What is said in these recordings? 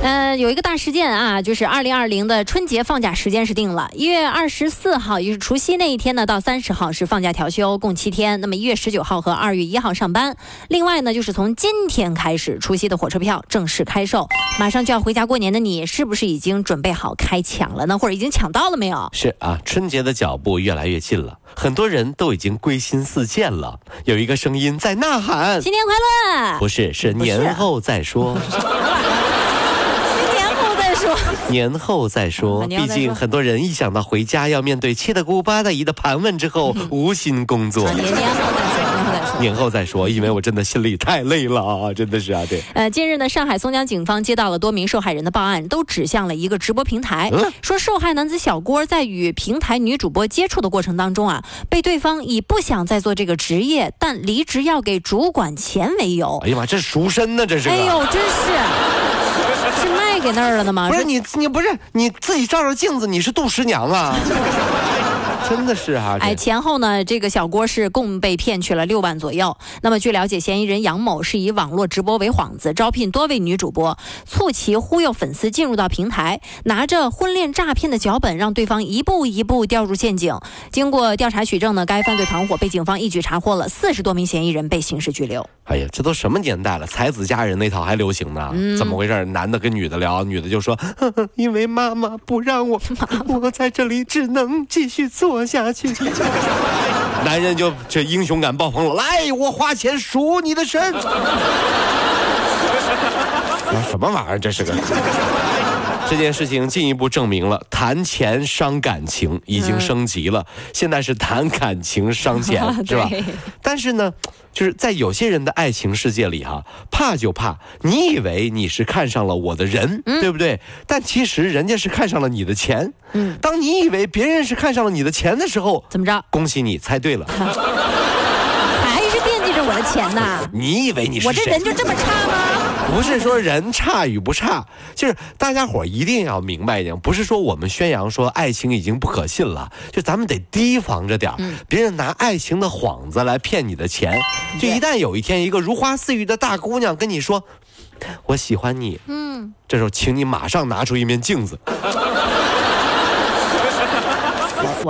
呃，有一个大事件啊，就是二零二零的春节放假时间是定了，一月二十四号，也就是除夕那一天呢，到三十号是放假调休，共七天。那么一月十九号和二月一号上班。另外呢，就是从今天开始，除夕的火车票正式开售。马上就要回家过年的你，是不是已经准备好开抢了呢？或者已经抢到了没有？是啊，春节的脚步越来越近了，很多人都已经归心似箭了。有一个声音在呐喊：新年快乐！不是，是年后再说。年后再说，毕竟很多人一想到回家要面对七大姑八大姨的盘问之后，无心工作。年年后再说，年后再说，因为我真的心里太累了啊，真的是啊，对。呃，近日呢，上海松江警方接到了多名受害人的报案，都指向了一个直播平台，说受害男子小郭在与平台女主播接触的过程当中啊，被对方以不想再做这个职业，但离职要给主管钱为由。哎呀妈，这赎身呢，这是。哎呦，真是，是卖给那儿了的吗？不是你，你不是你自己照照镜子，你是杜十娘啊？真的是哈，哎，前后呢，这个小郭是共被骗去了六万左右。那么据了解，嫌疑人杨某是以网络直播为幌子，招聘多位女主播，促其忽悠粉丝进入到平台，拿着婚恋诈骗的脚本，让对方一步一步掉入陷阱。经过调查取证呢，该犯罪团伙被警方一举查获了四十多名嫌疑人，被刑事拘留。哎呀，这都什么年代了，才子佳人那套还流行呢？怎么回事？男的跟女的聊，女的就说：“呵 呵因为妈妈不让我，我在这里只能继续做下去。”男人就这英雄感爆棚了，来，我花钱赎你的身。什么玩意儿？这是个。这件事情进一步证明了谈钱伤感情已经升级了，现在是谈感情伤钱，是吧？但是呢，就是在有些人的爱情世界里哈，怕就怕你以为你是看上了我的人，对不对？但其实人家是看上了你的钱。嗯，当你以为别人是看上了你的钱的时候，怎么着？恭喜你猜对了，还是惦记着我的钱呢？你以为你是我这人就这么差吗？不是说人差与不差，就是大家伙一定要明白一点，不是说我们宣扬说爱情已经不可信了，就咱们得提防着点别人拿爱情的幌子来骗你的钱。就一旦有一天一个如花似玉的大姑娘跟你说我喜欢你，嗯，这时候请你马上拿出一面镜子，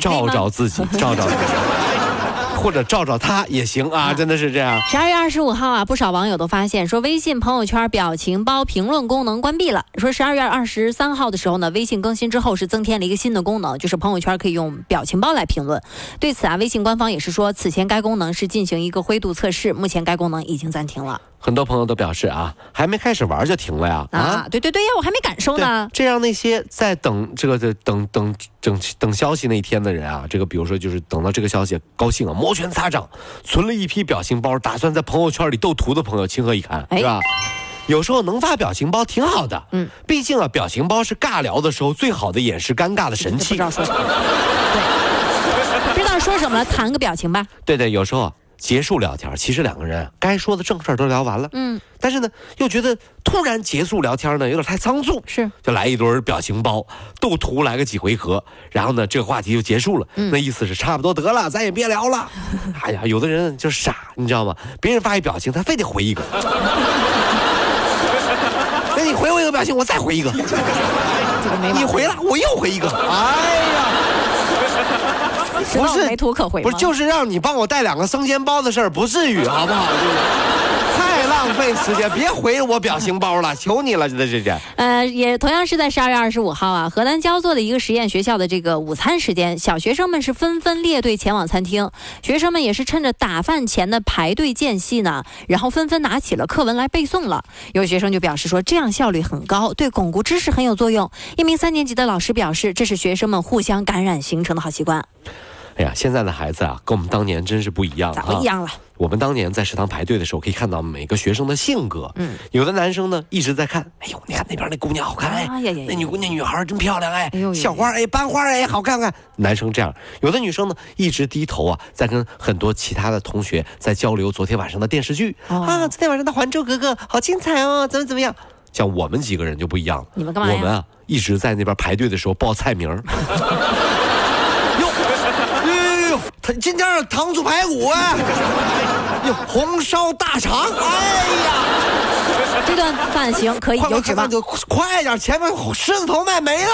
照照自己，照照自己。或者照照他也行啊，真的是这样。十二月二十五号啊，不少网友都发现说，微信朋友圈表情包评论功能关闭了。说十二月二十三号的时候呢，微信更新之后是增添了一个新的功能，就是朋友圈可以用表情包来评论。对此啊，微信官方也是说，此前该功能是进行一个灰度测试，目前该功能已经暂停了。很多朋友都表示啊，还没开始玩就停了呀！啊，对对对呀，我还没感受呢。这让那些在等这个的等等等等消息那一天的人啊，这个比如说就是等到这个消息高兴啊，摩拳擦掌，存了一批表情包，打算在朋友圈里斗图的朋友，情何以堪，是吧？有时候能发表情包挺好的，嗯，毕竟啊，表情包是尬聊的时候最好的掩饰尴尬的神器。不知道说什么，对，不知道说什么了，弹个表情吧。对对，有时候。结束聊天，其实两个人该说的正事儿都聊完了，嗯，但是呢，又觉得突然结束聊天呢，有点太仓促，是，就来一堆表情包，斗图来个几回合，然后呢，这个话题就结束了，那意思是差不多得了，咱也别聊了。哎呀，有的人就傻，你知道吗？别人发一表情，他非得回一个。那你回我一个表情，我再回一个。你回了，我又回一个。哎呀。不是没图可回，不是就是让你帮我带两个生煎包的事儿，不至于好不好？浪费时间，别回我表情包了，求你了，这这这。呃，也同样是在十二月二十五号啊，河南焦作的一个实验学校的这个午餐时间，小学生们是纷纷列队前往餐厅，学生们也是趁着打饭前的排队间隙呢，然后纷纷拿起了课文来背诵了。有学生就表示说，这样效率很高，对巩固知识很有作用。一名三年级的老师表示，这是学生们互相感染形成的好习惯。哎呀，现在的孩子啊，跟我们当年真是不一样咋不一样了？我们当年在食堂排队的时候，可以看到每个学生的性格。嗯，有的男生呢一直在看，哎呦，你看那边那姑娘好看哎，那女姑娘女孩真漂亮哎，校花哎，班花哎，好看看。男生这样，有的女生呢一直低头啊，在跟很多其他的同学在交流昨天晚上的电视剧啊，昨天晚上的《还珠格格》好精彩哦，怎么怎么样？像我们几个人就不一样了，你们干嘛我们啊一直在那边排队的时候报菜名。他今天糖醋排骨啊，哟，红烧大肠，哎呀，这段饭行可以有指望，快点，前面狮子头卖没了，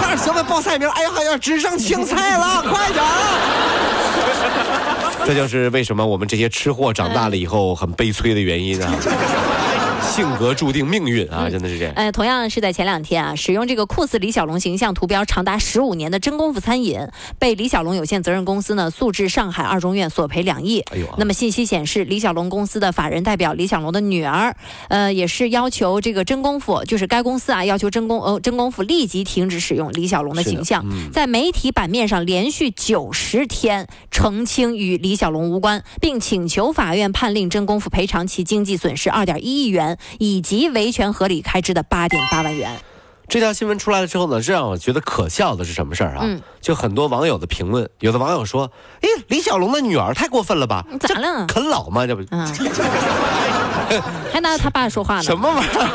快点，小妹报菜名，哎呀哎呀，只剩青菜了，快点！这就是为什么我们这些吃货长大了以后很悲催的原因啊。性格注定命运啊，真的是这样。哎，同样是在前两天啊，使用这个酷似李小龙形象图标长达十五年的真功夫餐饮，被李小龙有限责任公司呢诉至上海二中院索赔两亿。哎呦，那么信息显示，李小龙公司的法人代表李小龙的女儿，呃，也是要求这个真功夫，就是该公司啊，要求真功呃真功夫立即停止使用李小龙的形象，在媒体版面上连续九十天澄清与李小龙无关，并请求法院判令真功夫赔偿其经济损失二点一亿元。以及维权合理开支的八点八万元。这条新闻出来了之后呢，这让我觉得可笑的是什么事儿啊？嗯，就很多网友的评论，有的网友说：“哎，李小龙的女儿太过分了吧？咋了？啃老吗？这不？嗯，还拿他爸说话呢？什么玩意儿？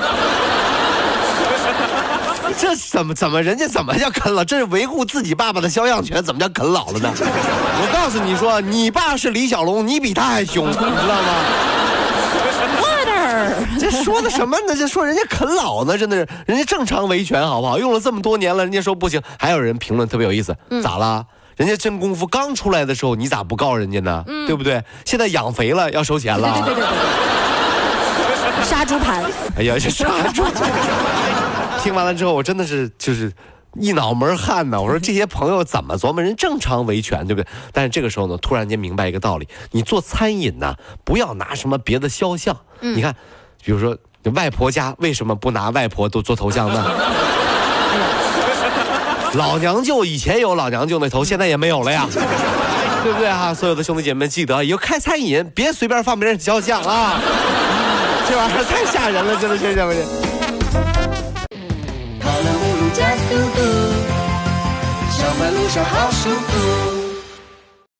这怎么怎么人家怎么叫啃老？这是维护自己爸爸的肖像权，怎么叫啃老了呢？我告诉你说，你爸是李小龙，你比他还凶，你知道吗？” 这说的什么呢？这说人家啃老呢，真的是人家正常维权好不好？用了这么多年了，人家说不行。还有人评论特别有意思，咋啦？人家真功夫刚出来的时候，你咋不告人家呢？对不对？现在养肥了要收钱了。对对对对。杀猪盘。哎呀，这杀猪盘。听完了之后，我真的是就是。一脑门汗呐！我说这些朋友怎么琢磨？人正常维权，对不对？但是这个时候呢，突然间明白一个道理：你做餐饮呢，不要拿什么别的肖像。你看，比如说外婆家为什么不拿外婆都做头像呢？老娘舅以前有老娘舅那头，现在也没有了呀，对不对哈？所有的兄弟姐妹记得，以后开餐饮别随便放别人肖像啊！这玩意儿太吓人了，真的是这么的。加速度，上班路上好舒服。